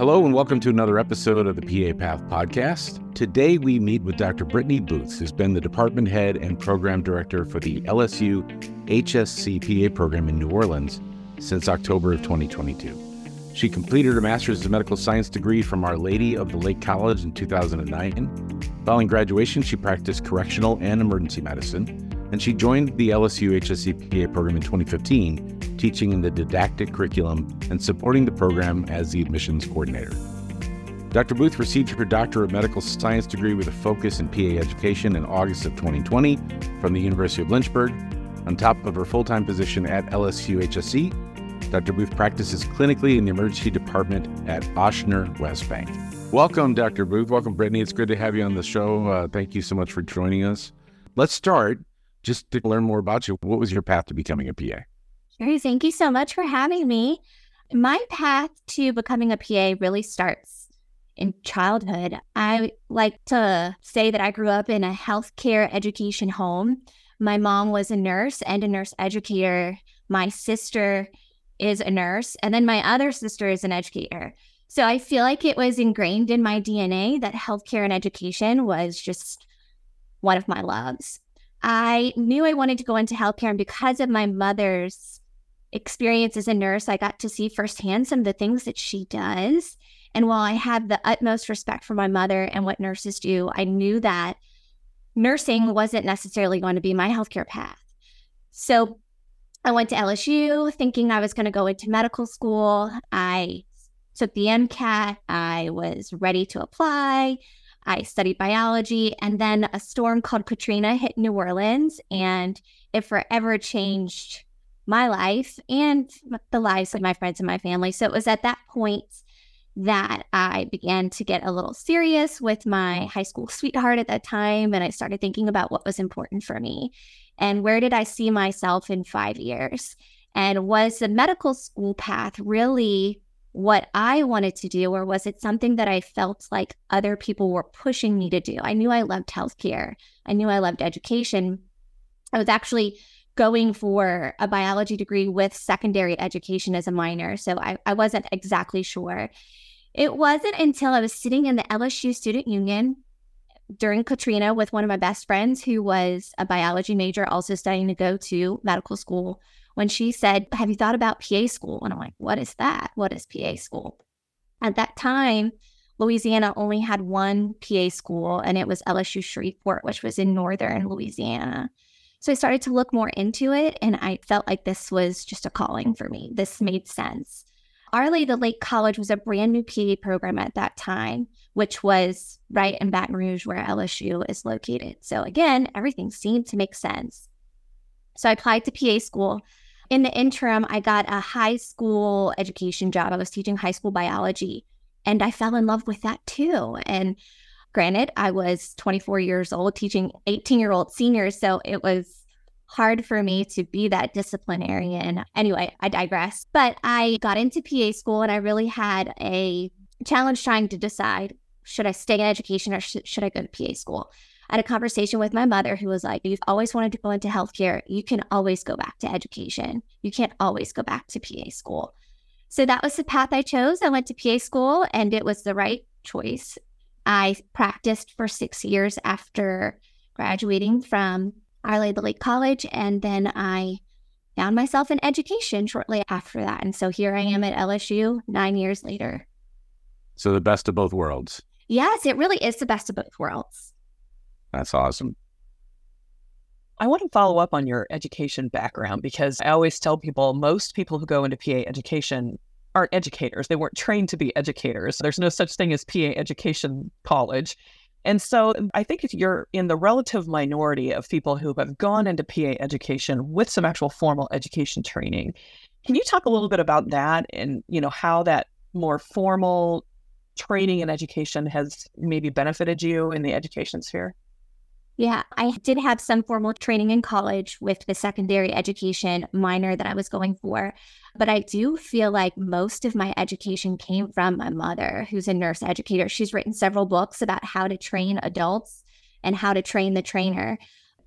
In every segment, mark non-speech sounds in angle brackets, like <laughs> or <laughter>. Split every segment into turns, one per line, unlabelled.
Hello, and welcome to another episode of the PA Path podcast. Today, we meet with Dr. Brittany Booth, who's been the department head and program director for the LSU HSC PA program in New Orleans since October of 2022. She completed her master's of medical science degree from Our Lady of the Lake College in 2009. Following graduation, she practiced correctional and emergency medicine, and she joined the LSU HSC PA program in 2015 teaching in the didactic curriculum, and supporting the program as the admissions coordinator. Dr. Booth received her Doctor of Medical Science degree with a focus in PA education in August of 2020 from the University of Lynchburg. On top of her full time position at LSU HSC, Dr. Booth practices clinically in the emergency department at Ochsner West Bank. Welcome, Dr. Booth. Welcome, Brittany. It's good to have you on the show. Uh, thank you so much for joining us. Let's start just to learn more about you. What was your path to becoming a PA?
Gary, thank you so much for having me. My path to becoming a PA really starts in childhood. I like to say that I grew up in a healthcare education home. My mom was a nurse and a nurse educator. My sister is a nurse, and then my other sister is an educator. So I feel like it was ingrained in my DNA that healthcare and education was just one of my loves. I knew I wanted to go into healthcare, and because of my mother's experience as a nurse, I got to see firsthand some of the things that she does. And while I have the utmost respect for my mother and what nurses do, I knew that nursing wasn't necessarily going to be my healthcare path. So I went to LSU thinking I was going to go into medical school. I took the MCAT. I was ready to apply. I studied biology. And then a storm called Katrina hit New Orleans and it forever changed my life and the lives of my friends and my family. So it was at that point that I began to get a little serious with my mm-hmm. high school sweetheart at that time. And I started thinking about what was important for me and where did I see myself in five years? And was the medical school path really what I wanted to do, or was it something that I felt like other people were pushing me to do? I knew I loved healthcare, I knew I loved education. I was actually going for a biology degree with secondary education as a minor. So I, I wasn't exactly sure. It wasn't until I was sitting in the LSU Student Union during Katrina with one of my best friends who was a biology major, also studying to go to medical school, when she said, Have you thought about PA school? And I'm like, What is that? What is PA school? At that time, Louisiana only had one PA school, and it was LSU Shreveport, which was in northern Louisiana. So I started to look more into it, and I felt like this was just a calling for me. This made sense. Our the Lake College was a brand new PA program at that time, which was right in Baton Rouge, where LSU is located. So again, everything seemed to make sense. So I applied to PA school. In the interim, I got a high school education job. I was teaching high school biology, and I fell in love with that too. And Granted, I was 24 years old teaching 18 year old seniors. So it was hard for me to be that disciplinarian. Anyway, I digress. But I got into PA school and I really had a challenge trying to decide should I stay in education or sh- should I go to PA school? I had a conversation with my mother who was like, You've always wanted to go into healthcare. You can always go back to education. You can't always go back to PA school. So that was the path I chose. I went to PA school and it was the right choice. I practiced for six years after graduating from Our Lady Lake College, and then I found myself in education shortly after that. And so here I am at LSU nine years later.
So the best of both worlds.
Yes, it really is the best of both worlds.
That's awesome.
I want to follow up on your education background because I always tell people most people who go into PA education aren't educators. They weren't trained to be educators. There's no such thing as PA education college. And so um, I think if you're in the relative minority of people who have gone into PA education with some actual formal education training. Can you talk a little bit about that and, you know, how that more formal training and education has maybe benefited you in the education sphere?
Yeah, I did have some formal training in college with the secondary education minor that I was going for. But I do feel like most of my education came from my mother, who's a nurse educator. She's written several books about how to train adults and how to train the trainer.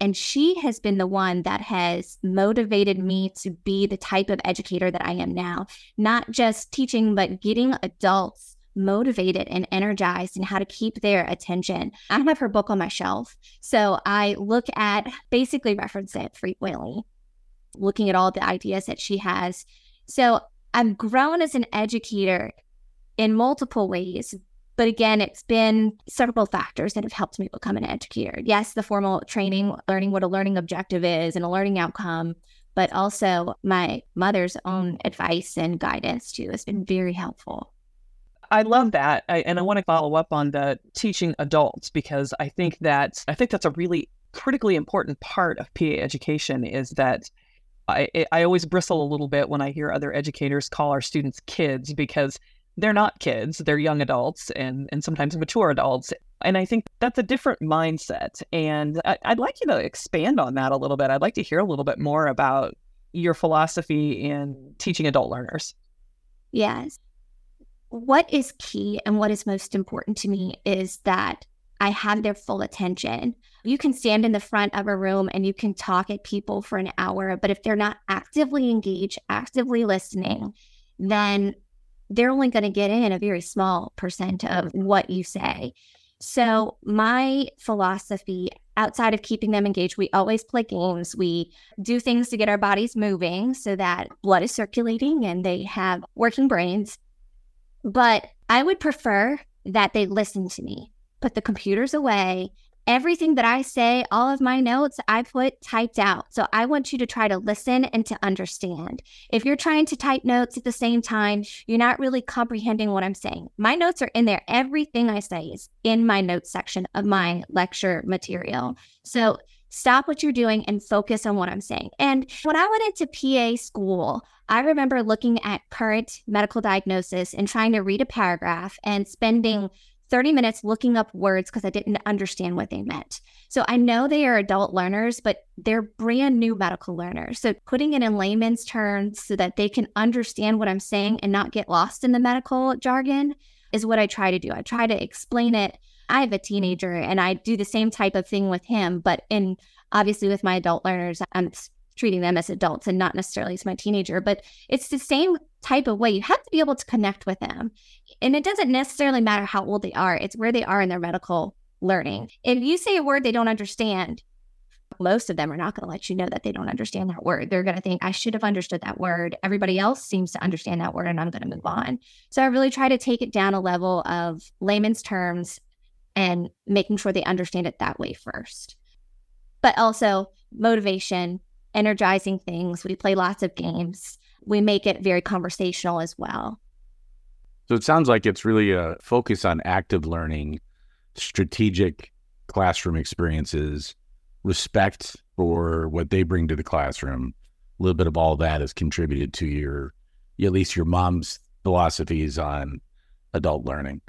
And she has been the one that has motivated me to be the type of educator that I am now, not just teaching, but getting adults motivated and energized and how to keep their attention. I have her book on my shelf. So I look at basically reference it frequently, looking at all the ideas that she has. So I've grown as an educator in multiple ways. But again, it's been several factors that have helped me become an educator. Yes, the formal training, learning what a learning objective is and a learning outcome, but also my mother's own advice and guidance too has been very helpful.
I love that. I, and I want to follow up on the teaching adults because I think that I think that's a really critically important part of PA education is that I, I always bristle a little bit when I hear other educators call our students kids because they're not kids, they're young adults and, and sometimes mature adults. And I think that's a different mindset. And I, I'd like you to expand on that a little bit. I'd like to hear a little bit more about your philosophy in teaching adult learners.
Yes. What is key and what is most important to me is that I have their full attention. You can stand in the front of a room and you can talk at people for an hour, but if they're not actively engaged, actively listening, then they're only going to get in a very small percent of what you say. So, my philosophy outside of keeping them engaged, we always play games. We do things to get our bodies moving so that blood is circulating and they have working brains. But I would prefer that they listen to me, put the computers away, everything that I say, all of my notes, I put typed out. So I want you to try to listen and to understand. If you're trying to type notes at the same time, you're not really comprehending what I'm saying. My notes are in there. Everything I say is in my notes section of my lecture material. So stop what you're doing and focus on what I'm saying. And when I went into PA school, I remember looking at current medical diagnosis and trying to read a paragraph and spending mm. 30 minutes looking up words because I didn't understand what they meant. So I know they are adult learners, but they're brand new medical learners. So putting it in layman's terms so that they can understand what I'm saying and not get lost in the medical jargon is what I try to do. I try to explain it. I have a teenager and I do the same type of thing with him, but in obviously with my adult learners, I'm treating them as adults and not necessarily as my teenager, but it's the same type of way. You have to be able to connect with them. And it doesn't necessarily matter how old they are, it's where they are in their medical learning. If you say a word they don't understand, most of them are not going to let you know that they don't understand that word. They're going to think, I should have understood that word. Everybody else seems to understand that word, and I'm going to move on. So I really try to take it down a level of layman's terms and making sure they understand it that way first. But also motivation, energizing things. We play lots of games we make it very conversational as well.
So it sounds like it's really a focus on active learning, strategic classroom experiences, respect for what they bring to the classroom. A little bit of all that has contributed to your, at least your mom's philosophies on adult learning.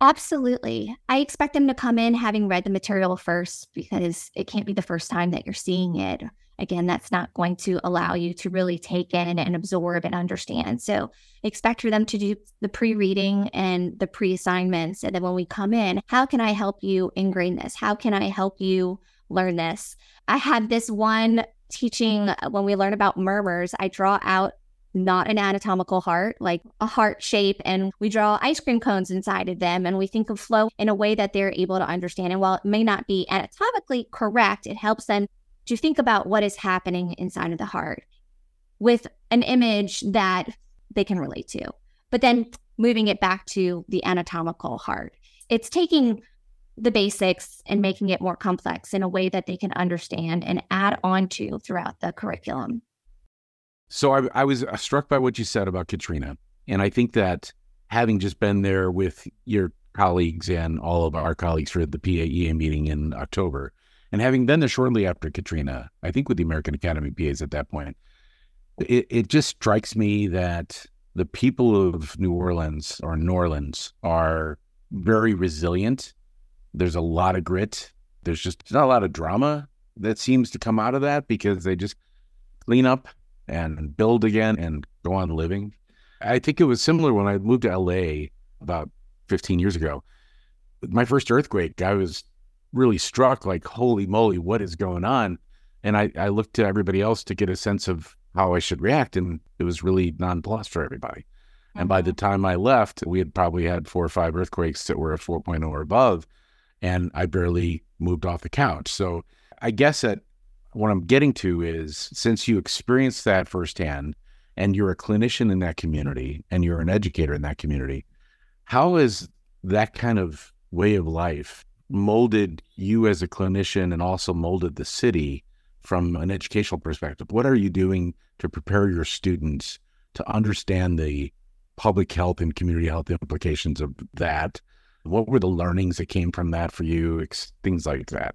Absolutely. I expect them to come in having read the material first because it can't be the first time that you're seeing it again, that's not going to allow you to really take in and absorb and understand. So expect for them to do the pre reading and the pre assignments. And then when we come in, how can I help you ingrain this? How can I help you learn this? I had this one teaching uh, when we learn about murmurs, I draw out not an anatomical heart, like a heart shape, and we draw ice cream cones inside of them. And we think of flow in a way that they're able to understand. And while it may not be anatomically correct, it helps them to think about what is happening inside of the heart with an image that they can relate to. But then moving it back to the anatomical heart, it's taking the basics and making it more complex in a way that they can understand and add on to throughout the curriculum.
So I, I was uh, struck by what you said about Katrina. And I think that having just been there with your colleagues and all of our colleagues for the PAEA meeting in October, and having been there shortly after Katrina, I think with the American Academy PAs at that point, it, it just strikes me that the people of New Orleans or New Orleans are very resilient. There's a lot of grit. There's just not a lot of drama that seems to come out of that because they just clean up and build again and go on living. I think it was similar when I moved to LA about 15 years ago. My first earthquake, I was really struck like, holy moly, what is going on? And I, I looked to everybody else to get a sense of how I should react. And it was really nonplussed for everybody. And by the mm-hmm. time I left, we had probably had four or five earthquakes that were at 4.0 or above, and I barely moved off the couch. So I guess that what I'm getting to is since you experienced that firsthand and you're a clinician in that community and you're an educator in that community, how is that kind of way of life molded you as a clinician and also molded the city from an educational perspective? What are you doing to prepare your students to understand the public health and community health implications of that? What were the learnings that came from that for you? Things like that.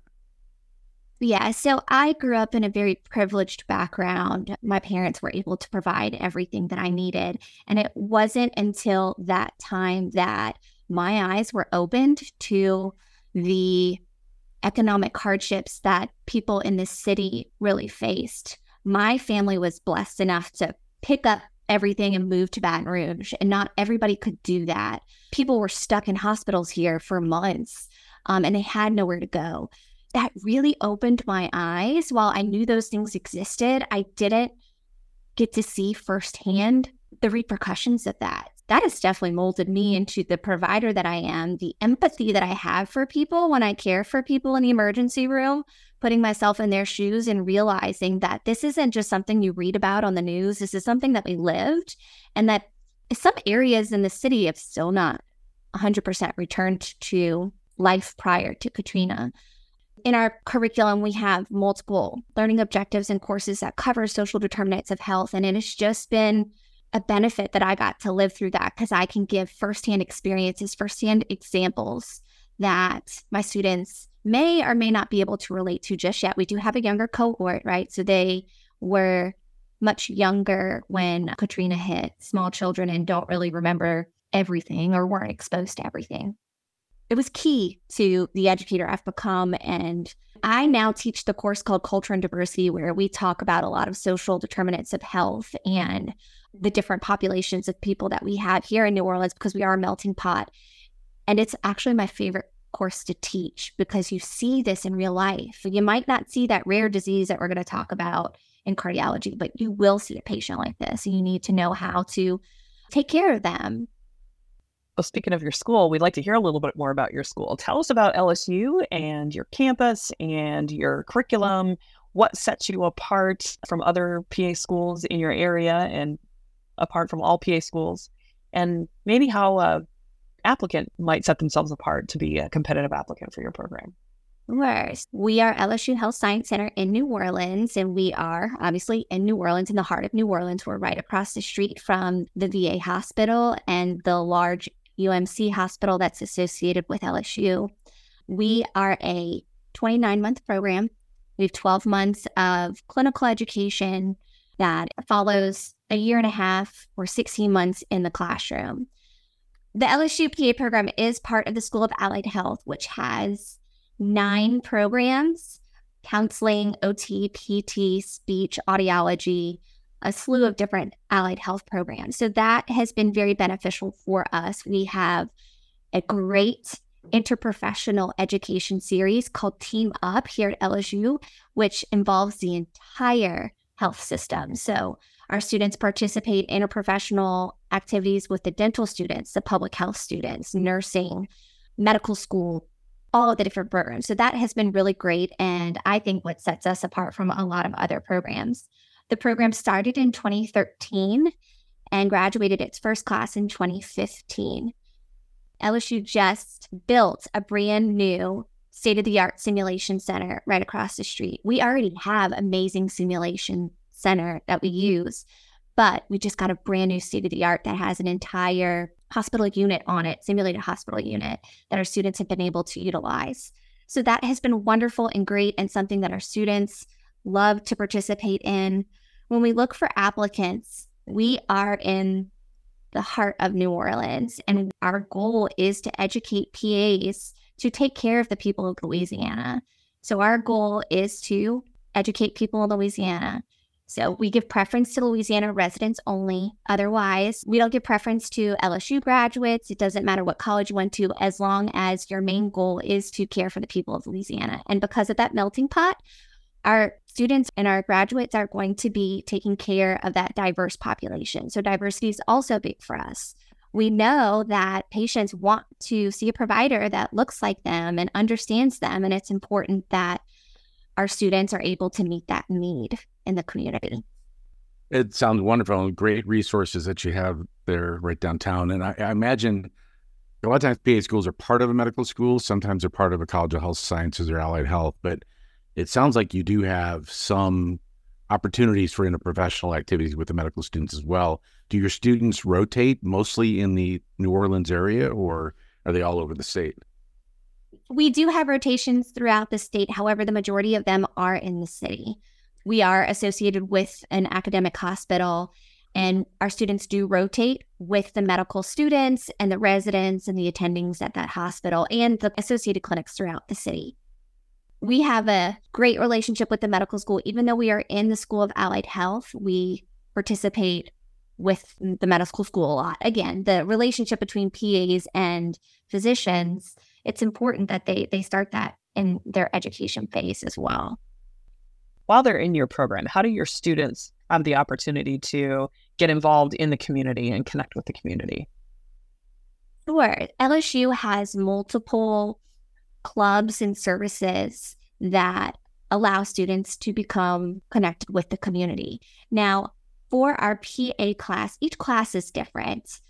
Yeah, so I grew up in a very privileged background. My parents were able to provide everything that I needed. And it wasn't until that time that my eyes were opened to the economic hardships that people in this city really faced. My family was blessed enough to pick up everything and move to Baton Rouge, and not everybody could do that. People were stuck in hospitals here for months um, and they had nowhere to go. That really opened my eyes. While I knew those things existed, I didn't get to see firsthand the repercussions of that that has definitely molded me mm-hmm. into the provider that I am, the empathy that I have for people when I care for people in the emergency room, putting myself in their shoes and realizing that this isn't just something you read about on the news. This is something that we lived, and that some areas in the city have still not 100% returned to life prior to Katrina. In our curriculum, we have multiple learning objectives and courses that cover social determinants of health, and it has just been a benefit that I got to live through that because I can give firsthand experiences, firsthand examples that my students may or may not be able to relate to just yet. We do have a younger cohort, right? So they were much younger when Katrina hit, small children, and don't really remember everything or weren't exposed to everything. It was key to the educator I've become. And I now teach the course called Culture and Diversity, where we talk about a lot of social determinants of health and the different populations of people that we have here in New Orleans because we are a melting pot. And it's actually my favorite course to teach because you see this in real life. You might not see that rare disease that we're going to talk about in cardiology, but you will see a patient like this. You need to know how to take care of them.
Well, speaking of your school, we'd like to hear a little bit more about your school. Tell us about LSU and your campus and your curriculum. What sets you apart from other PA schools in your area and apart from all PA schools, and maybe how a applicant might set themselves apart to be a competitive applicant for your program.
Worse. We are LSU Health Science Center in New Orleans, and we are obviously in New Orleans, in the heart of New Orleans. We're right across the street from the VA hospital and the large UMC hospital that's associated with LSU. We mm-hmm. are a 29 month program. We have 12 months of clinical education that follows a year and a half or 16 months in the classroom. The LSU PA program is part of the School of Allied Health, which has nine programs counseling, OT, PT, speech, audiology, a slew mm-hmm. of different allied health programs. So that has been very beneficial for us. We have a great interprofessional education series called Team Up here at LSU, which involves the entire health system. So our students participate in interprofessional activities with the dental students, the public health students, nursing, medical school, all of the different programs. So that has been really great. And I think what sets us apart from a lot of other programs. The program started in 2013 and graduated its first class in 2015. LSU just built a brand new state of the art simulation center right across the street. We already have amazing simulation center that we use, but we just got a brand new state of the art that has an entire hospital unit on it, simulated hospital unit that our students have been able to utilize. So that has been wonderful and great and something that our students love to participate in. When we look for applicants, we are in the heart of New Orleans, and our goal is to educate PAs to take care of the people of Louisiana. So, our goal is to educate people in Louisiana. So, we give preference to Louisiana residents only. Otherwise, we don't give preference to LSU graduates. It doesn't matter what college you went to, as long as your main goal is to care for the people of Louisiana. And because of that melting pot, our students and our graduates are going to be taking care of that diverse population. So, diversity is also big for us. We know that patients want to see a provider that looks like them and understands them. And it's important that our students are able to meet that need in the community.
It sounds wonderful. And great resources that you have there right downtown. And I, I imagine a lot of times PA schools are part of a medical school. Sometimes they're part of a college of health sciences or allied health. But it sounds like you do have some opportunities for interprofessional activities with the medical students as well. Do your students rotate mostly in the New Orleans area or are they all over the state?
We do have rotations throughout the state. However, the majority of them are in the city. We are associated with an academic hospital, and our students do rotate with the medical students and the residents and the attendings at that hospital and the associated clinics throughout the city. We have a great relationship with the medical school. Even though we are in the School of Allied Health, we participate with the medical school a lot. Again, the relationship between PAs and physicians, it's important that they they start that in their education phase as well.
While they're in your program, how do your students have the opportunity to get involved in the community and connect with the community?
Sure. LSU has multiple clubs and services that allow students to become connected with the community. Now, for our PA class, each class is different.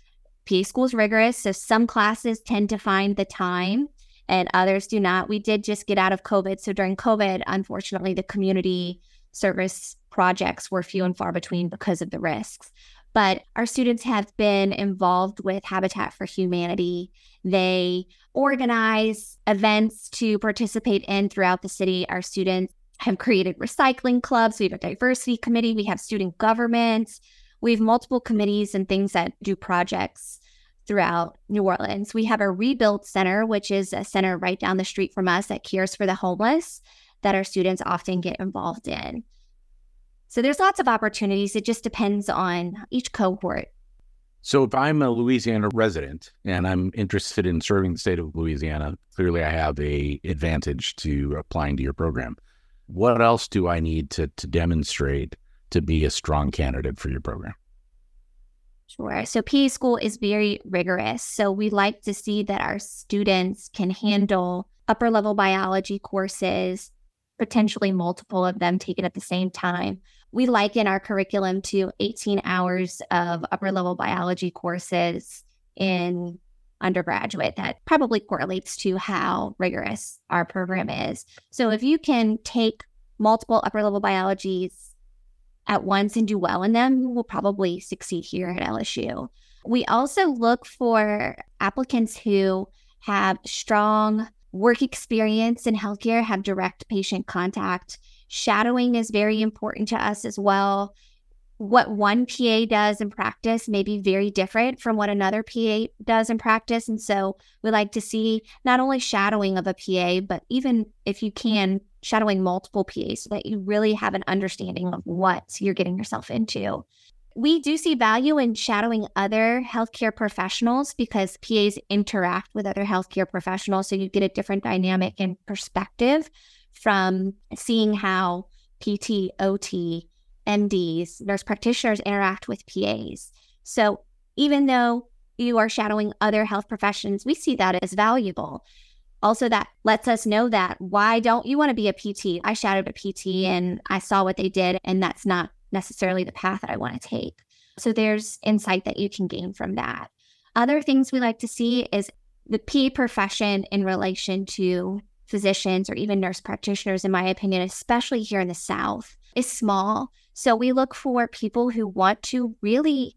PA school is rigorous, so some classes tend to find the time and others do not. We did just get out of COVID. So during COVID, unfortunately, the community service projects were few and far between because of the risks. But our students have been involved with Habitat for Humanity. They organize events to participate in throughout the city. Our students have created recycling clubs. We have a diversity committee. We have student government. We have multiple committees and things that do projects throughout New Orleans. We have a rebuild center, which is a center right down the street from us that cares for the homeless that our students often get involved in. So there's lots of opportunities. It just depends on each cohort.
So if I'm a Louisiana resident and I'm interested in serving the state of Louisiana, clearly I have a advantage to applying to your program. What else do I need to to demonstrate to be a strong candidate for your program?
Sure. So PA school is very rigorous. So we like to see that our students can handle upper level biology courses, potentially multiple of them taken at the same time. We liken our curriculum to 18 hours of upper level biology courses in undergraduate. That probably correlates to how rigorous our program is. So if you can take multiple upper level biologies at once and do well in them, you will probably succeed here at LSU. We also look for applicants who have strong work experience in healthcare, have direct patient contact. Shadowing is very important to us as well. What one PA does in practice may be very different from what another PA does in practice. And so we like to see not only shadowing of a PA, but even if you can, shadowing multiple PAs so that you really have an understanding of what you're getting yourself into we do see value in shadowing other healthcare professionals because PAs interact with other healthcare professionals. So you get a different dynamic and perspective from seeing how PT, OT, MDs, nurse practitioners interact with PAs. So even though you are shadowing other health professions, we see that as valuable. Also, that lets us know that why don't you want to be a PT? I shadowed a PT and I saw what they did, and that's not necessarily the path that I want to take. So there's insight that you can gain from that. Other things we like to see is the PA profession in relation to physicians or even nurse practitioners, in my opinion, especially here in the South, is small. So we look for people who want to really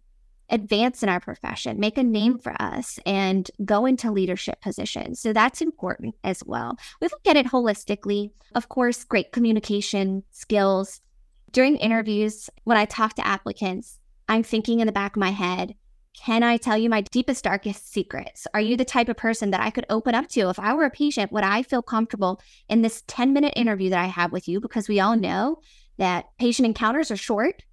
advance in our profession, make a name for us, and go into leadership positions. So that's important as well. We look at it holistically. Of course, great communication skills, during interviews, when I talk to applicants, I'm thinking in the back of my head, can I tell you my deepest, darkest secrets? Are you the type of person that I could open up to? If I were a patient, would I feel comfortable in this 10 minute interview that I have with you? Because we all know that patient encounters are short.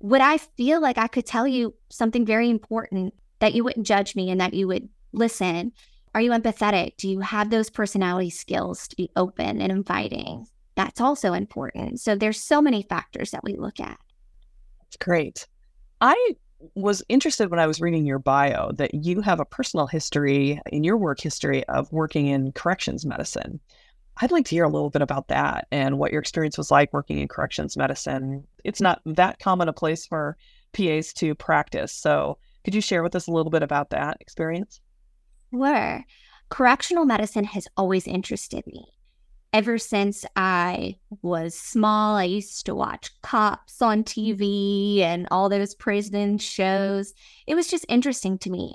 Would I feel like I could tell you something very important that you wouldn't judge me and that you would listen? Are you empathetic? Do you have those personality skills to be open and inviting? That's also important. So there's so many factors that we look at.
That's great. I was interested when I was reading your bio that you have a personal history in your work history of working in corrections medicine. I'd like to hear a little bit about that and what your experience was like working in corrections medicine. It's not that common a place for PAs to practice. So, could you share with us a little bit about that experience?
Sure. Correctional medicine has always interested me. Ever since I was small, I used to watch cops on TV mm-hmm. and all those prison shows. It was just interesting to me.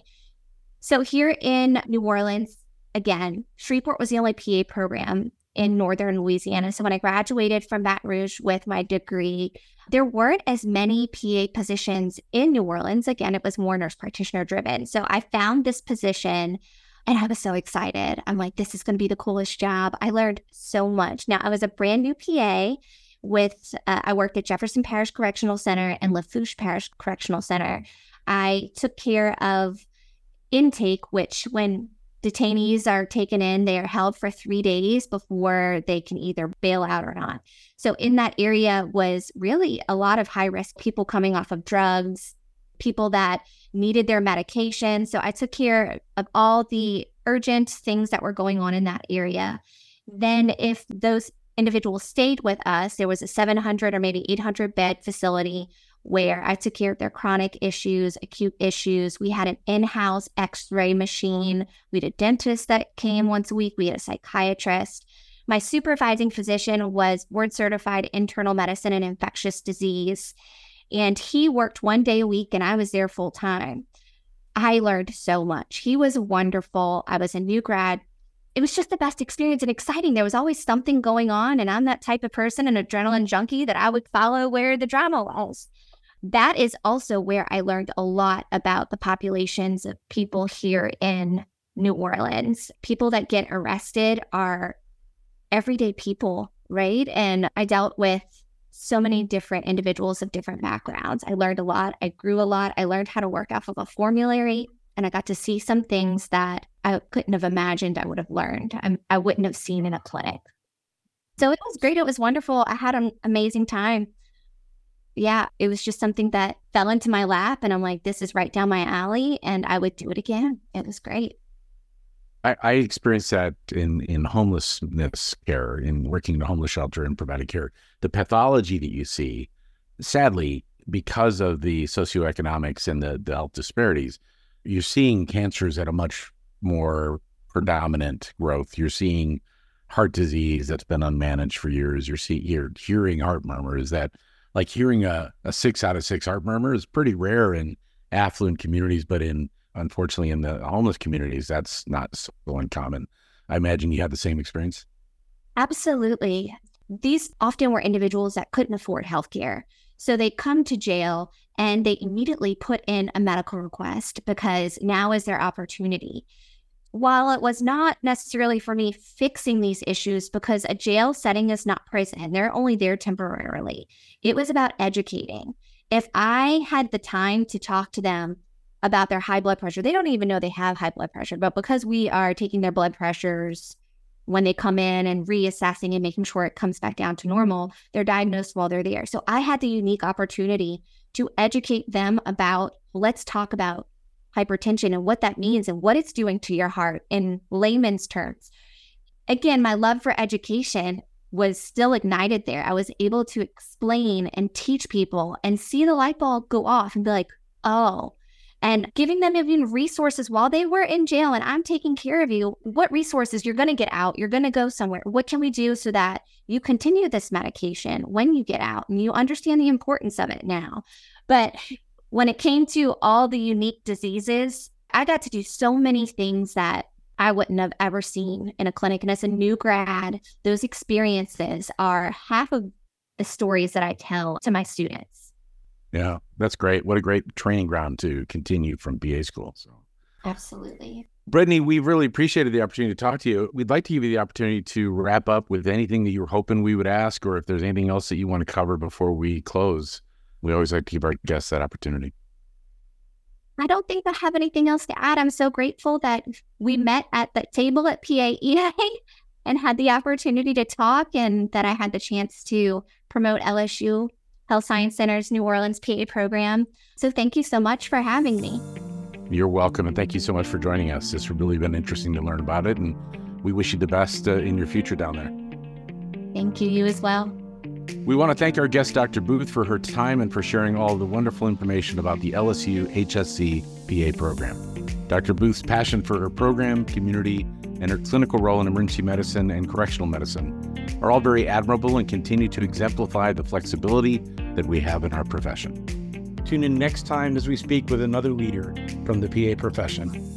So, here in New Orleans, again, Shreveport was the only PA program in northern Louisiana. So when I graduated from Baton Rouge with my degree, there weren't as many PA positions in New Orleans. Again, it was more nurse practitioner driven. So I found this position and I was so excited. I'm like, this is going to be the coolest job. I learned so much. Now, I was a brand new PA with, uh, I worked at Jefferson Parish Correctional Center and Lafourche Parish Correctional Center. I took care of intake, which when detainees are taken in, they are held for three days before they can either bail out or not. So, in that area was really a lot of high risk people coming off of drugs, people that needed their medication. So, I took care of all the urgent things that were going on in that area. Then, if those individuals stayed with us, there was a 700 or maybe 800 bed facility where I took care of their chronic issues, acute issues. We had an in house x ray machine. We had a dentist that came once a week. We had a psychiatrist. My supervising physician was board certified internal medicine and infectious disease. And he worked one day a week, and I was there full time. I learned so much. He was wonderful. I was a new grad. It was just the best experience and exciting. There was always something going on. And I'm that type of person, an adrenaline mm-hmm. junkie, that I would follow where the drama was that is also where I learned a lot about the populations of people here in New Orleans. People that get arrested are everyday people, right? And I dealt with so many different individuals of different backgrounds. I learned a lot. I grew a lot. I learned how to work off of a formulary and I got to see some things that I couldn't have imagined I would have learned. I, I wouldn't have seen in a clinic. So it was great. It was wonderful. I had an amazing time yeah, it was just something that fell into my lap. And I'm like, this is right down my alley. And I would do it again. It was great.
I, I experienced that in, in homelessness care, in working in a homeless shelter and providing care. The pathology that you see, sadly, because of the socioeconomics and the, the health disparities, you're seeing cancers at a much more predominant growth. You're seeing heart disease that's been unmanaged for years. You're seeing you're hearing heart murmurs that like hearing a, a six out of six heart murmur is pretty rare in affluent communities, but in unfortunately in the homeless communities, that's not so uncommon. I imagine you had the same experience.
Absolutely. These often were individuals that couldn't afford health care. So they come to jail and they immediately put in a medical request because now is their opportunity while it was not necessarily for me fixing these issues because a jail setting is not prison, they're only there temporarily. It was about educating. If I had the time to talk to them about their high blood pressure, they don't even know they have high blood pressure, but because we are taking their blood pressures when they come in and reassessing and making sure it comes back down to normal, they're diagnosed while they're there. So I had the unique opportunity to educate them about let's talk about hypertension and what that means and what it's doing to your heart in layman's terms. Again, my love for education was still ignited there. I was able to explain and teach people and see the light bulb go off and be like, oh, and giving them even resources while they were in jail and I'm taking care of you. What resources you're going to get out? You're going to go somewhere. What can we do so that you continue this medication when you get out and you understand the importance of it now? But when it came to all the unique diseases, I got to do so many things that I wouldn't have ever seen in a clinic. And as a new grad, those experiences are half of the stories that I tell to my students.
Yeah, that's great. What a great training ground to continue from PA school. So
absolutely.
Brittany, we really appreciated the opportunity to talk to you. We'd like to give you the opportunity to wrap up with anything that you were hoping we would ask, or if there's anything else that you want to cover before we close we always like to give our guests that opportunity.
I don't think I have anything else to add. I'm so grateful that we met at the table at PAEA <laughs> and had the opportunity to talk and that I had the chance to promote LSU Health Science Center's New Orleans PA program. So thank you so much for having me.
You're welcome. And thank you so much for joining us. It's really been interesting to learn about it. And we wish you the best uh, in your future down there.
Thank you. You as well.
We want to thank our guest, Dr. Booth, for her time and for sharing all the wonderful information about the LSU HSC PA program. Dr. Booth's passion for her program, community, and her clinical role in emergency medicine and correctional medicine are all very admirable and continue to exemplify the flexibility that we have in our profession. Tune in next time as we speak with another leader from the PA profession.